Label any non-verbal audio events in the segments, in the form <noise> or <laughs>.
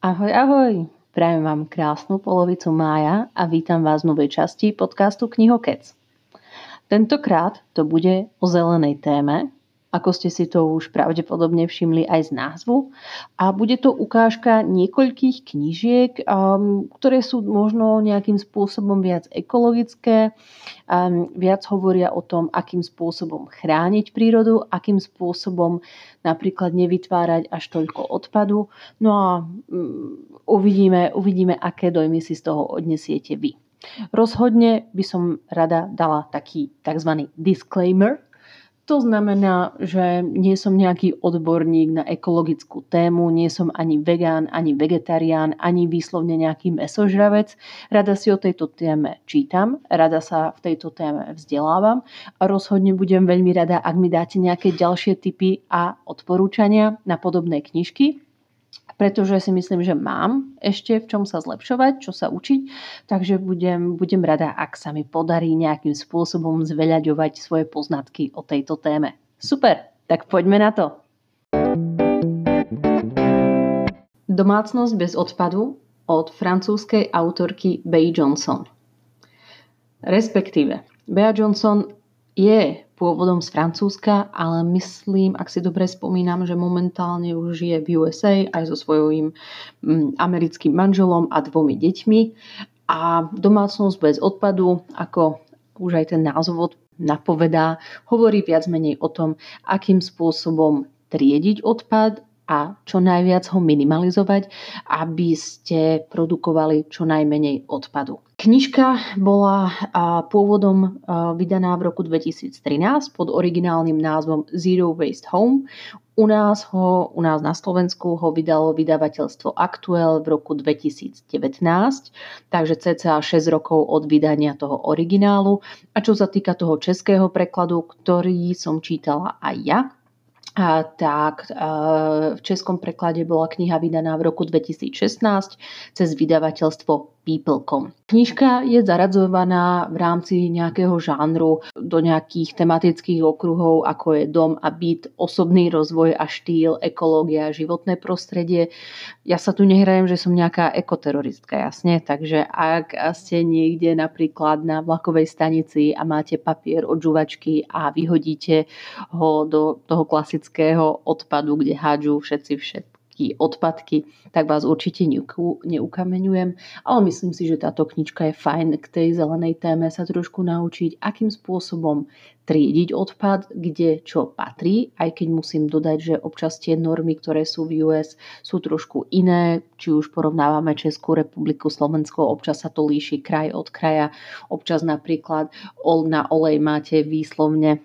Ahoj, ahoj! Prajem vám krásnu polovicu mája a vítam vás v novej časti podcastu Knihokec. Tentokrát to bude o zelenej téme, ako ste si to už pravdepodobne všimli aj z názvu. A bude to ukážka niekoľkých knížiek, um, ktoré sú možno nejakým spôsobom viac ekologické, um, viac hovoria o tom, akým spôsobom chrániť prírodu, akým spôsobom napríklad nevytvárať až toľko odpadu. No a um, uvidíme, uvidíme, aké dojmy si z toho odnesiete vy. Rozhodne by som rada dala taký tzv. disclaimer, to znamená, že nie som nejaký odborník na ekologickú tému, nie som ani vegán, ani vegetarián, ani výslovne nejaký mesožravec. Rada si o tejto téme čítam, rada sa v tejto téme vzdelávam a rozhodne budem veľmi rada, ak mi dáte nejaké ďalšie tipy a odporúčania na podobné knižky pretože si myslím, že mám ešte v čom sa zlepšovať, čo sa učiť, takže budem, budem rada, ak sa mi podarí nejakým spôsobom zveľaďovať svoje poznatky o tejto téme. Super, tak poďme na to. Domácnosť bez odpadu od francúzskej autorky Bay Johnson. Respektíve, Bea Johnson je pôvodom z Francúzska, ale myslím, ak si dobre spomínam, že momentálne už žije v USA aj so svojím mm, americkým manželom a dvomi deťmi. A domácnosť bez odpadu, ako už aj ten názov napovedá, hovorí viac menej o tom, akým spôsobom triediť odpad a čo najviac ho minimalizovať, aby ste produkovali čo najmenej odpadu. Knižka bola pôvodom vydaná v roku 2013 pod originálnym názvom Zero Waste Home. U nás, ho, u nás na Slovensku ho vydalo vydavateľstvo Actuel v roku 2019, takže cca 6 rokov od vydania toho originálu. A čo sa týka toho českého prekladu, ktorý som čítala aj ja, a tak v českom preklade bola kniha vydaná v roku 2016 cez vydavateľstvo People.com. Knižka je zaradzovaná v rámci nejakého žánru do nejakých tematických okruhov, ako je dom a byt, osobný rozvoj a štýl, ekológia, životné prostredie. Ja sa tu nehrajem, že som nejaká ekoteroristka, jasne, takže ak ste niekde napríklad na vlakovej stanici a máte papier od žuvačky a vyhodíte ho do toho klasického odpadu, kde hádžu všetci všetko všetky odpadky, tak vás určite neukameňujem, ale myslím si, že táto knižka je fajn k tej zelenej téme sa trošku naučiť, akým spôsobom triediť odpad, kde čo patrí, aj keď musím dodať, že občas tie normy, ktoré sú v US, sú trošku iné, či už porovnávame Českú republiku, Slovensko, občas sa to líši kraj od kraja, občas napríklad na olej máte výslovne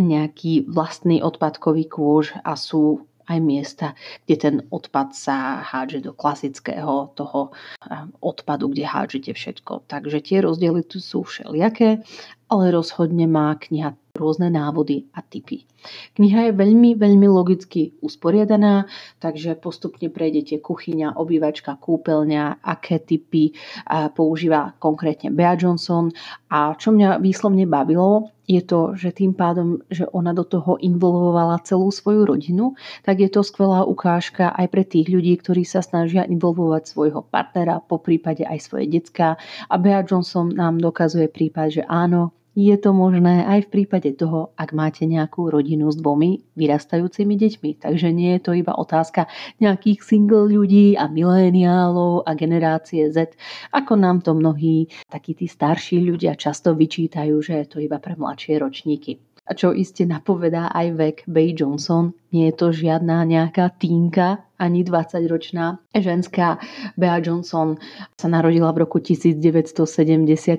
nejaký vlastný odpadkový kôž a sú aj miesta, kde ten odpad sa hádže do klasického toho eh, odpadu, kde hádžete všetko. Takže tie rozdiely tu sú všelijaké, ale rozhodne má kniha rôzne návody a typy. Kniha je veľmi, veľmi logicky usporiadaná, takže postupne prejdete kuchyňa, obývačka, kúpeľňa, aké typy používa konkrétne Bea Johnson a čo mňa výslovne bavilo, je to, že tým pádom, že ona do toho involvovala celú svoju rodinu, tak je to skvelá ukážka aj pre tých ľudí, ktorí sa snažia involvovať svojho partnera, po prípade aj svoje decka. A Bea Johnson nám dokazuje prípad, že áno, je to možné aj v prípade toho, ak máte nejakú rodinu s dvomi vyrastajúcimi deťmi. Takže nie je to iba otázka nejakých single ľudí a miléniálov a generácie Z, ako nám to mnohí takí tí starší ľudia často vyčítajú, že je to iba pre mladšie ročníky. A čo iste napovedá aj vek Bay Johnson, nie je to žiadna nejaká tínka, ani 20-ročná ženská. Bea Johnson sa narodila v roku 1974,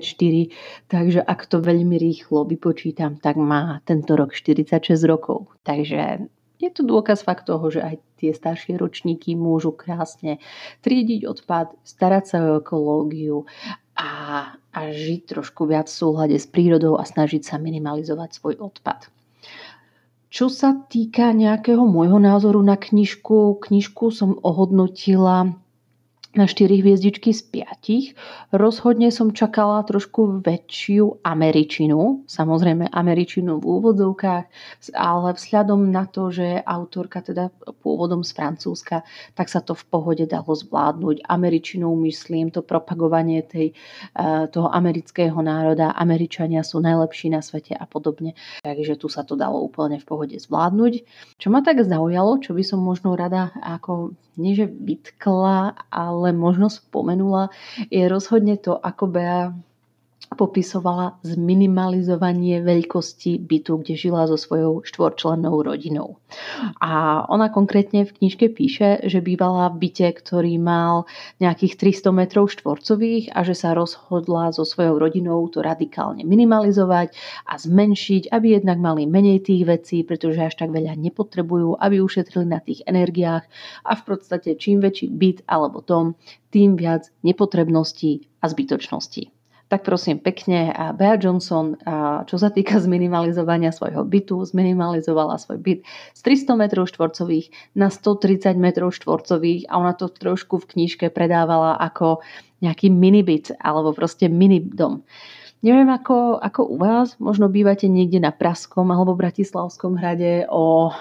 takže ak to veľmi rýchlo vypočítam, tak má tento rok 46 rokov. Takže je to dôkaz fakt toho, že aj tie staršie ročníky môžu krásne triediť odpad, starať sa o ekológiu a, a žiť trošku viac v súhľade s prírodou a snažiť sa minimalizovať svoj odpad. Čo sa týka nejakého môjho názoru na knižku, knižku som ohodnotila na 4 hviezdičky z 5. Rozhodne som čakala trošku väčšiu američinu, samozrejme američinu v úvodzovkách, ale vzhľadom na to, že autorka teda pôvodom z Francúzska, tak sa to v pohode dalo zvládnuť. Američinou myslím to propagovanie tej, eh, toho amerického národa, Američania sú najlepší na svete a podobne. Takže tu sa to dalo úplne v pohode zvládnuť. Čo ma tak zaujalo, čo by som možno rada ako nie že vytkla, ale možno spomenula, je rozhodne to, ako Bea popisovala zminimalizovanie veľkosti bytu, kde žila so svojou štvorčlennou rodinou. A ona konkrétne v knižke píše, že bývala v byte, ktorý mal nejakých 300 metrov štvorcových a že sa rozhodla so svojou rodinou to radikálne minimalizovať a zmenšiť, aby jednak mali menej tých vecí, pretože až tak veľa nepotrebujú, aby ušetrili na tých energiách a v podstate čím väčší byt alebo dom, tým viac nepotrebností a zbytočností tak prosím pekne, a Bea Johnson, čo sa týka zminimalizovania svojho bytu, zminimalizovala svoj byt z 300 m štvorcových na 130 m štvorcových a ona to trošku v knižke predávala ako nejaký minibyt alebo proste mini dom. Neviem ako, ako u vás, možno bývate niekde na Praskom alebo Bratislavskom hrade o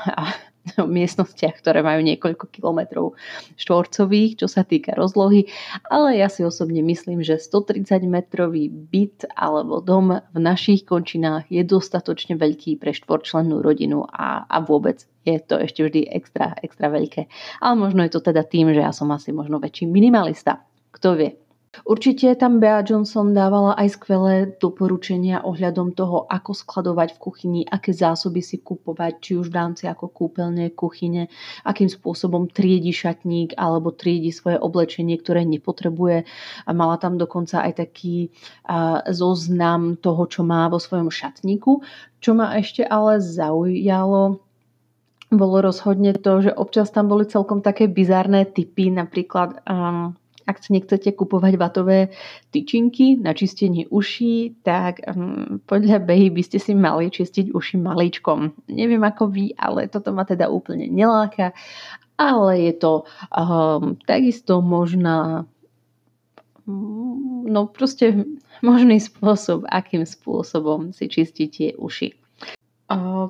<laughs> miestnostiach, ktoré majú niekoľko kilometrov štvorcových, čo sa týka rozlohy, ale ja si osobne myslím, že 130 metrový byt alebo dom v našich končinách je dostatočne veľký pre štvorčlennú rodinu a, a vôbec je to ešte vždy extra, extra veľké. Ale možno je to teda tým, že ja som asi možno väčší minimalista. Kto vie? Určite tam Bea Johnson dávala aj skvelé doporučenia ohľadom toho, ako skladovať v kuchyni, aké zásoby si kupovať, či už v rámci ako kúpeľne, kuchyne, akým spôsobom triedi šatník alebo triedi svoje oblečenie, ktoré nepotrebuje. A mala tam dokonca aj taký zoznam toho, čo má vo svojom šatníku. Čo ma ešte ale zaujalo, bolo rozhodne to, že občas tam boli celkom také bizarné typy, napríklad um, ak si nechcete kupovať vatové tyčinky na čistenie uší, tak um, podľa Behy by ste si mali čistiť uši maličkom. Neviem ako vy, ale toto ma teda úplne neláka. Ale je to um, takisto možná no proste možný spôsob, akým spôsobom si čistíte uši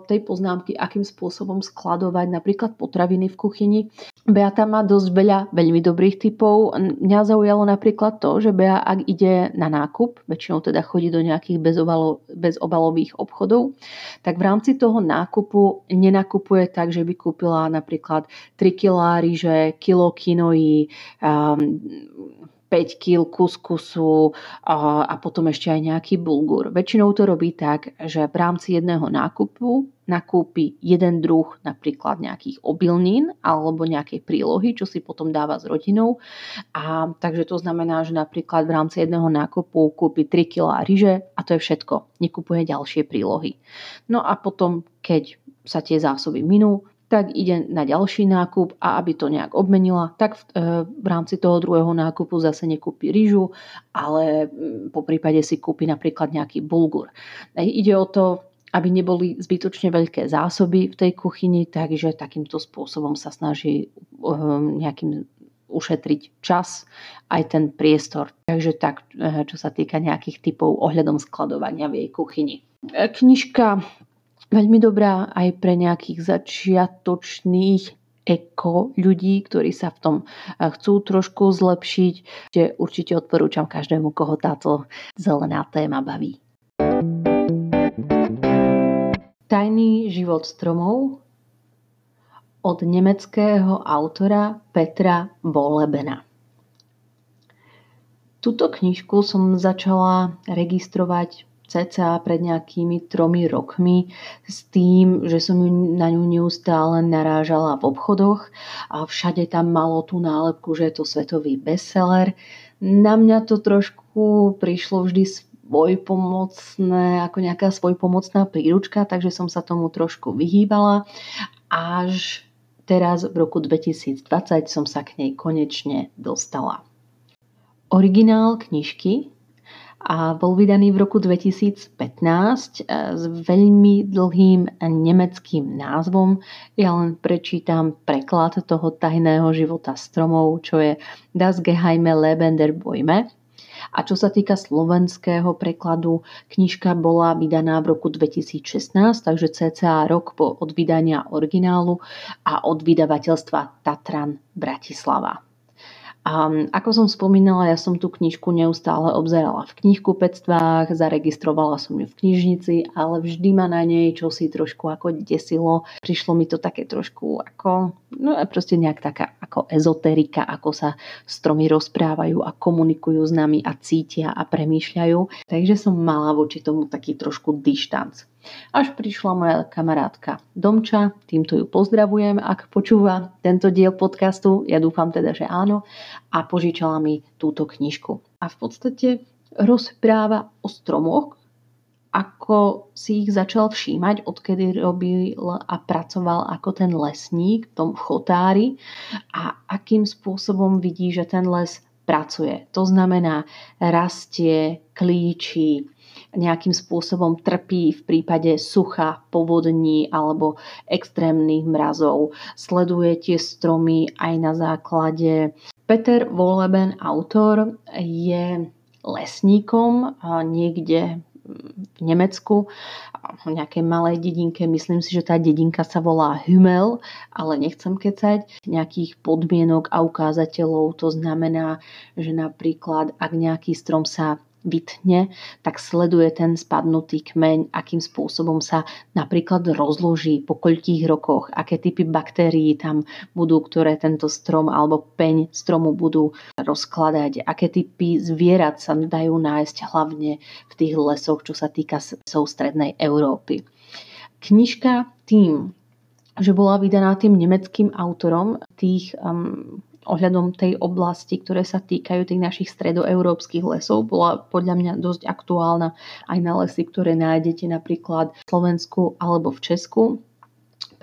tej poznámky, akým spôsobom skladovať napríklad potraviny v kuchyni. Beata má dosť veľa veľmi dobrých typov. Mňa zaujalo napríklad to, že Bea ak ide na nákup, väčšinou teda chodí do nejakých bezobalo, bezobalových obchodov, tak v rámci toho nákupu nenakupuje tak, že by kúpila napríklad 3 kg ríže, kilo kinoji, um, 5 kg kuskusu a potom ešte aj nejaký bulgur. Väčšinou to robí tak, že v rámci jedného nákupu nakúpi jeden druh napríklad nejakých obilnín alebo nejakej prílohy, čo si potom dáva s rodinou. A takže to znamená, že napríklad v rámci jedného nákupu kúpi 3 kg ryže a to je všetko. Nekupuje ďalšie prílohy. No a potom, keď sa tie zásoby minú, tak ide na ďalší nákup a aby to nejak obmenila, tak v, e, v rámci toho druhého nákupu zase nekúpi rýžu, ale mm, po prípade si kúpi napríklad nejaký bulgur. Ide o to, aby neboli zbytočne veľké zásoby v tej kuchyni, takže takýmto spôsobom sa snaží um, nejakým ušetriť čas aj ten priestor. Takže tak, e, čo sa týka nejakých typov ohľadom skladovania v jej kuchyni. E, knižka veľmi dobrá aj pre nejakých začiatočných eko ľudí, ktorí sa v tom eh, chcú trošku zlepšiť, určite odporúčam každému, koho táto zelená téma baví. Tajný život stromov od nemeckého autora Petra Bolebena. Tuto knižku som začala registrovať cca pred nejakými tromi rokmi s tým, že som na ňu neustále narážala v obchodoch a všade tam malo tú nálepku, že je to svetový bestseller. Na mňa to trošku prišlo vždy svojpomocné, ako nejaká svojpomocná príručka, takže som sa tomu trošku vyhýbala. Až teraz v roku 2020 som sa k nej konečne dostala. Originál knižky a bol vydaný v roku 2015 e, s veľmi dlhým nemeckým názvom. Ja len prečítam preklad toho tajného života stromov, čo je Das geheime Leben der Bäume. A čo sa týka slovenského prekladu, knižka bola vydaná v roku 2016, takže cca rok po od vydania originálu a od vydavateľstva Tatran Bratislava. A ako som spomínala, ja som tú knižku neustále obzerala v knihkupectvách, zaregistrovala som ju v knižnici, ale vždy ma na nej čo si trošku ako desilo. Prišlo mi to také trošku ako, no proste nejak taká ako ezoterika, ako sa stromy rozprávajú a komunikujú s nami a cítia a premýšľajú. Takže som mala voči tomu taký trošku dištanc. Až prišla moja kamarátka Domča, týmto ju pozdravujem, ak počúva tento diel podcastu, ja dúfam teda, že áno, a požičala mi túto knižku. A v podstate rozpráva o stromoch, ako si ich začal všímať, odkedy robil a pracoval ako ten lesník v tom chotári a akým spôsobom vidí, že ten les pracuje. To znamená, rastie, klíči, nejakým spôsobom trpí v prípade sucha, povodní alebo extrémnych mrazov. Sleduje tie stromy aj na základe. Peter Woleben, autor, je lesníkom niekde v Nemecku, v nejakej malej dedinke, myslím si, že tá dedinka sa volá Hümel, ale nechcem kecať, nejakých podmienok a ukázateľov, to znamená, že napríklad ak nejaký strom sa vytne, tak sleduje ten spadnutý kmeň, akým spôsobom sa napríklad rozloží po koľkých rokoch, aké typy baktérií tam budú, ktoré tento strom alebo peň stromu budú rozkladať, aké typy zvierat sa dajú nájsť hlavne v tých lesoch, čo sa týka lesov strednej Európy. Knižka tým, že bola vydaná tým nemeckým autorom tých um, ohľadom tej oblasti, ktoré sa týkajú tých našich stredoeurópskych lesov, bola podľa mňa dosť aktuálna aj na lesy, ktoré nájdete napríklad v Slovensku alebo v Česku.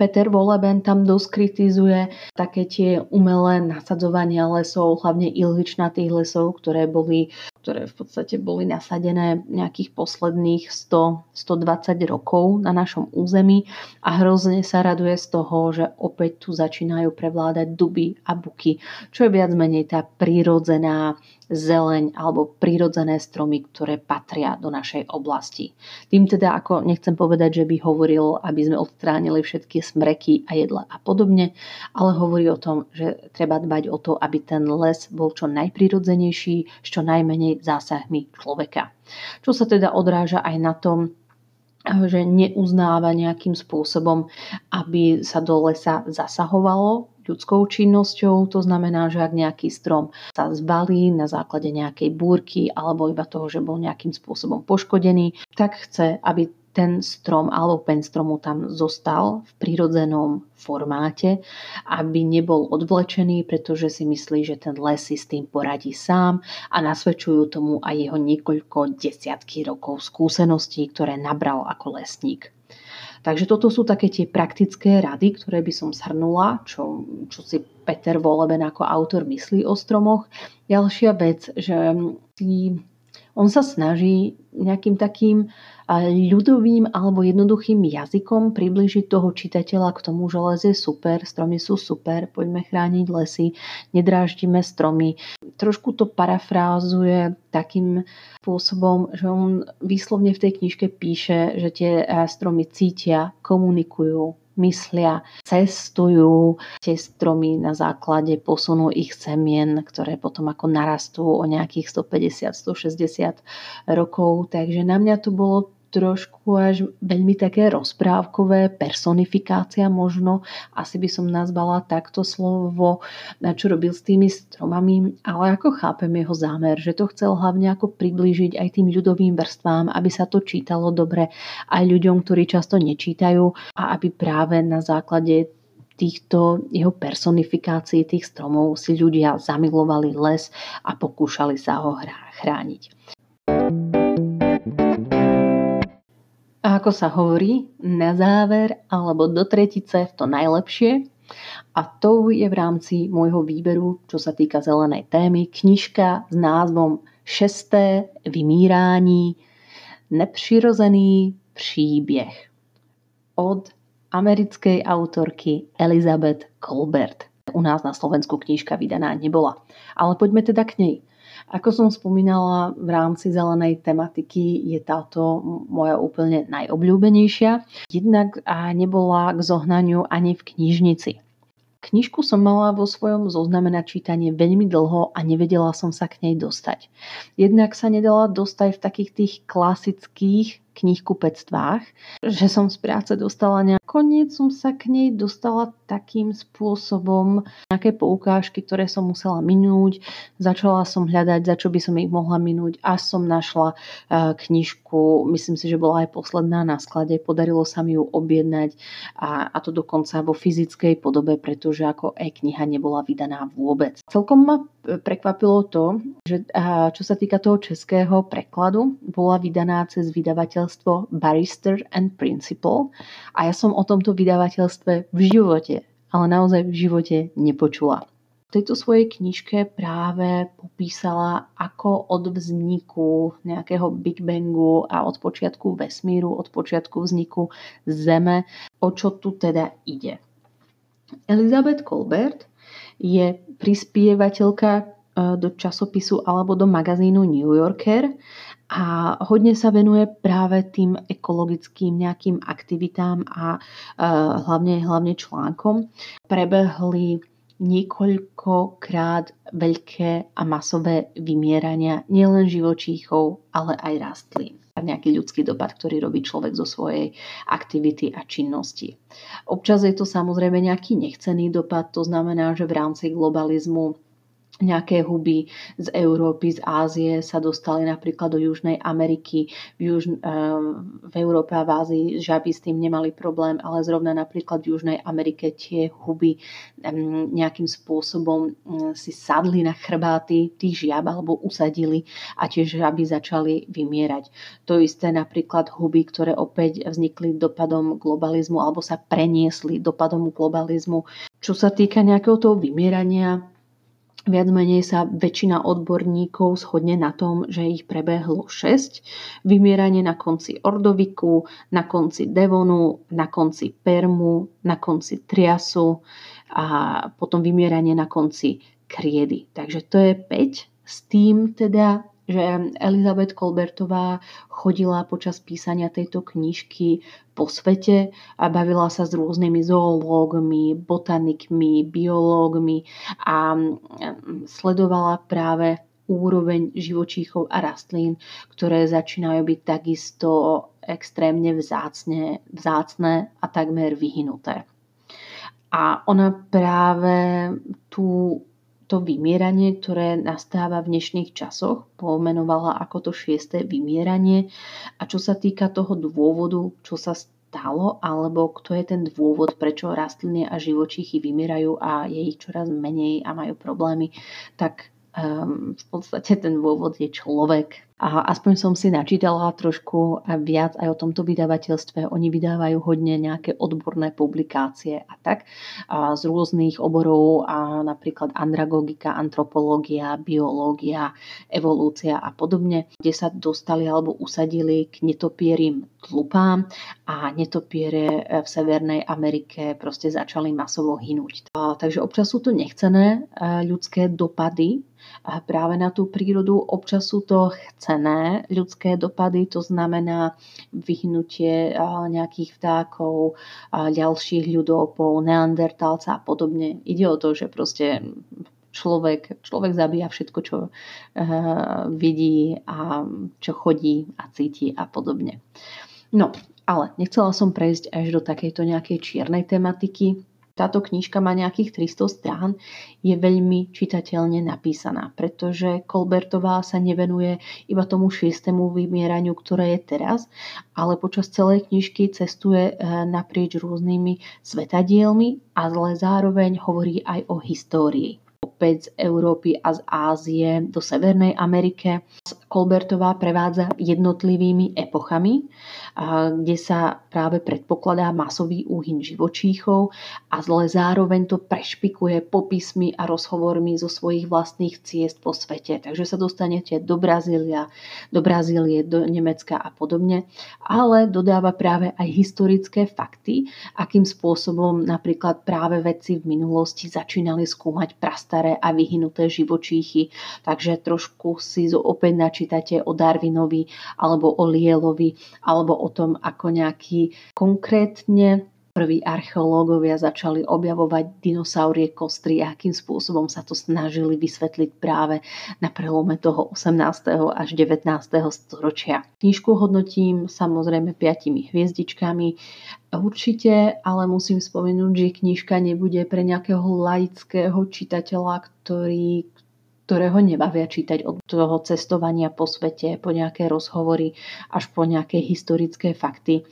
Peter Voleben tam dosť kritizuje také tie umelé nasadzovania lesov, hlavne ilhičnatých lesov, ktoré boli ktoré v podstate boli nasadené nejakých posledných 100-120 rokov na našom území a hrozne sa raduje z toho, že opäť tu začínajú prevládať duby a buky, čo je viac menej tá prírodzená zeleň alebo prírodzené stromy, ktoré patria do našej oblasti. Tým teda ako nechcem povedať, že by hovoril, aby sme odstránili všetky smreky a jedla a podobne, ale hovorí o tom, že treba dbať o to, aby ten les bol čo najprirodzenejší, s čo najmenej zásahmi človeka. Čo sa teda odráža aj na tom, že neuznáva nejakým spôsobom, aby sa do lesa zasahovalo ľudskou činnosťou. To znamená, že ak nejaký strom sa zbalí na základe nejakej búrky alebo iba toho, že bol nejakým spôsobom poškodený, tak chce, aby ten strom alebo pen stromu tam zostal v prírodzenom formáte, aby nebol odvlečený, pretože si myslí, že ten les si s tým poradí sám a nasvedčujú tomu aj jeho niekoľko desiatky rokov skúseností, ktoré nabral ako lesník. Takže toto sú také tie praktické rady, ktoré by som zhrnula, čo, čo si Peter Voleben ako autor myslí o stromoch. Ďalšia vec, že on sa snaží nejakým takým ľudovým alebo jednoduchým jazykom približiť toho čitateľa k tomu, že les je super, stromy sú super, poďme chrániť lesy, nedráždime stromy. Trošku to parafrázuje takým spôsobom, že on výslovne v tej knižke píše, že tie stromy cítia, komunikujú, myslia, cestujú tie stromy na základe posunu ich semien, ktoré potom ako narastú o nejakých 150-160 rokov. Takže na mňa to bolo trošku až veľmi také rozprávkové, personifikácia možno, asi by som nazvala takto slovo, čo robil s tými stromami, ale ako chápem jeho zámer, že to chcel hlavne ako priblížiť aj tým ľudovým vrstvám, aby sa to čítalo dobre aj ľuďom, ktorí často nečítajú a aby práve na základe týchto jeho personifikácií tých stromov si ľudia zamilovali les a pokúšali sa ho chrániť. A ako sa hovorí, na záver alebo do tretice to najlepšie. A to je v rámci môjho výberu, čo sa týka zelenej témy, knižka s názvom šesté vymírání, nepřirozený příběh od americkej autorky Elizabeth Colbert. U nás na Slovensku knižka vydaná nebola. Ale poďme teda k nej. Ako som spomínala, v rámci zelenej tematiky je táto moja úplne najobľúbenejšia. Jednak nebola k zohnaniu ani v knižnici. Knižku som mala vo svojom zozname na čítanie veľmi dlho a nevedela som sa k nej dostať. Jednak sa nedala dostať v takých tých klasických knihkupectvách, že som z práce dostala nejak... Koniec som sa k nej dostala takým spôsobom, nejaké poukážky, ktoré som musela minúť. Začala som hľadať, za čo by som ich mohla minúť, až som našla uh, knižku, myslím si, že bola aj posledná na sklade, podarilo sa mi ju objednať a, a to dokonca vo fyzickej podobe, pretože ako e-kniha nebola vydaná vôbec. Celkom ma prekvapilo to, že uh, čo sa týka toho českého prekladu, bola vydaná cez vydavateľ vydavateľstvo Barrister and Principal a ja som o tomto vydavateľstve v živote, ale naozaj v živote nepočula. V tejto svojej knižke práve popísala, ako od vzniku nejakého Big Bangu a od počiatku vesmíru, od počiatku vzniku Zeme, o čo tu teda ide. Elizabeth Colbert je prispievateľka e, do časopisu alebo do magazínu New Yorker a hodne sa venuje práve tým ekologickým nejakým aktivitám a hlavne, hlavne článkom. Prebehli niekoľkokrát veľké a masové vymierania nielen živočíchov, ale aj rastlín a nejaký ľudský dopad, ktorý robí človek zo svojej aktivity a činnosti. Občas je to samozrejme nejaký nechcený dopad, to znamená, že v rámci globalizmu nejaké huby z Európy, z Ázie sa dostali napríklad do Južnej Ameriky. V, Juž, eh, v Európe a v Ázii žaby s tým nemali problém, ale zrovna napríklad v Južnej Amerike tie huby nejakým spôsobom mm, si sadli na chrbáty tých žiab alebo usadili a tie žaby začali vymierať. To isté napríklad huby, ktoré opäť vznikli dopadom globalizmu alebo sa preniesli dopadom globalizmu. Čo sa týka nejakého toho vymierania, Viac menej sa väčšina odborníkov shodne na tom, že ich prebehlo 6. Vymieranie na konci Ordoviku, na konci Devonu, na konci Permu, na konci Triasu a potom vymieranie na konci Kriedy. Takže to je 5. S tým teda že Elizabeth Colbertová chodila počas písania tejto knižky po svete a bavila sa s rôznymi zoológmi, botanikmi, biológmi a mm, sledovala práve úroveň živočíchov a rastlín, ktoré začínajú byť takisto extrémne vzácne, vzácne a takmer vyhnuté. A ona práve tú to vymieranie, ktoré nastáva v dnešných časoch, pomenovala ako to šiesté vymieranie. A čo sa týka toho dôvodu, čo sa stalo, alebo kto je ten dôvod, prečo rastliny a živočíchy vymierajú a je ich čoraz menej a majú problémy, tak um, v podstate ten dôvod je človek. A aspoň som si načítala trošku viac aj o tomto vydavateľstve. Oni vydávajú hodne nejaké odborné publikácie a tak a z rôznych oborov, a napríklad andragogika, antropológia, biológia, evolúcia a podobne, kde sa dostali alebo usadili k netopierim tlupám a netopiere v Severnej Amerike proste začali masovo hynúť. A, takže občas sú to nechcené ľudské dopady práve na tú prírodu. Občas sú to chcené ľudské dopady, to znamená vyhnutie nejakých vtákov, ďalších ľudopov, neandertálca a podobne. Ide o to, že proste človek, človek zabíja všetko, čo uh, vidí a čo chodí a cíti a podobne. No, ale nechcela som prejsť až do takejto nejakej čiernej tematiky táto knižka má nejakých 300 strán, je veľmi čitateľne napísaná, pretože Kolbertová sa nevenuje iba tomu šiestému vymieraniu, ktoré je teraz, ale počas celej knižky cestuje eh, naprieč rôznymi svetadielmi a zle zároveň hovorí aj o histórii opäť z Európy a z Ázie do Severnej Amerike. Kolbertová prevádza jednotlivými epochami kde sa práve predpokladá masový úhyn živočíchov a zle zároveň to prešpikuje popismi a rozhovormi zo svojich vlastných ciest po svete. Takže sa dostanete do Brazília, do Brazílie, do Nemecka a podobne, ale dodáva práve aj historické fakty, akým spôsobom napríklad práve vedci v minulosti začínali skúmať prastaré a vyhnuté živočíchy, takže trošku si opäť načítate o Darwinovi alebo o Lielovi alebo o tom, ako nejaký konkrétne prví archeológovia začali objavovať dinosaurie kostry a akým spôsobom sa to snažili vysvetliť práve na prelome toho 18. až 19. storočia. Knižku hodnotím samozrejme 5 hviezdičkami. Určite, ale musím spomenúť, že knižka nebude pre nejakého laického čitateľa, ktorý, ktorého nebavia čítať od toho cestovania po svete, po nejaké rozhovory, až po nejaké historické fakty.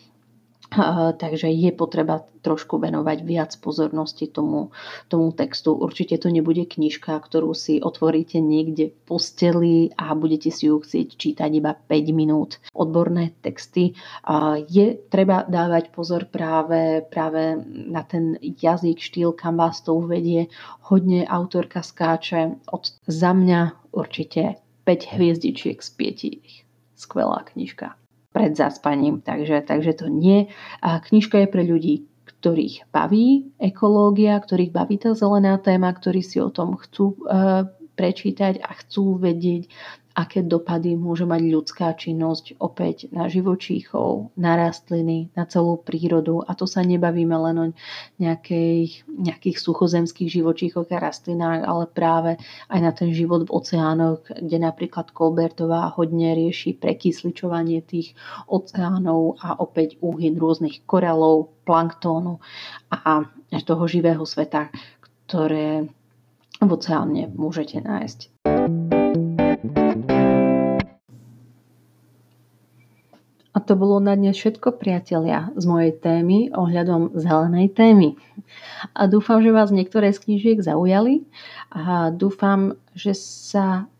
Takže je potreba trošku venovať viac pozornosti tomu, tomu textu. Určite to nebude knižka, ktorú si otvoríte niekde v posteli a budete si ju chcieť čítať iba 5 minút. Odborné texty je treba dávať pozor práve, práve na ten jazyk, štýl, kam vás to uvedie. Hodne autorka skáče od za mňa určite 5 hviezdičiek z 5. Skvelá knižka pred zaspaním. Takže, takže to nie. A knižka je pre ľudí, ktorých baví ekológia, ktorých baví tá zelená téma, ktorí si o tom chcú e, prečítať a chcú vedieť aké dopady môže mať ľudská činnosť opäť na živočíchov, na rastliny, na celú prírodu. A to sa nebavíme len o nejakých, nejakých suchozemských živočíchoch a rastlinách, ale práve aj na ten život v oceánoch, kde napríklad Kolbertová hodne rieši prekysličovanie tých oceánov a opäť úhyn rôznych koralov, planktónu a toho živého sveta, ktoré v oceáne môžete nájsť. A to bolo na dnes všetko, priatelia, z mojej témy ohľadom zelenej témy. A dúfam, že vás niektoré z knížiek zaujali a dúfam, že sa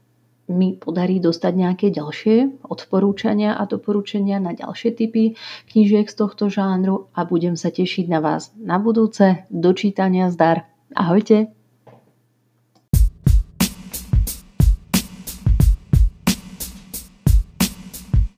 mi podarí dostať nejaké ďalšie odporúčania a doporúčania na ďalšie typy knížiek z tohto žánru a budem sa tešiť na vás na budúce. Dočítania zdar. Ahojte!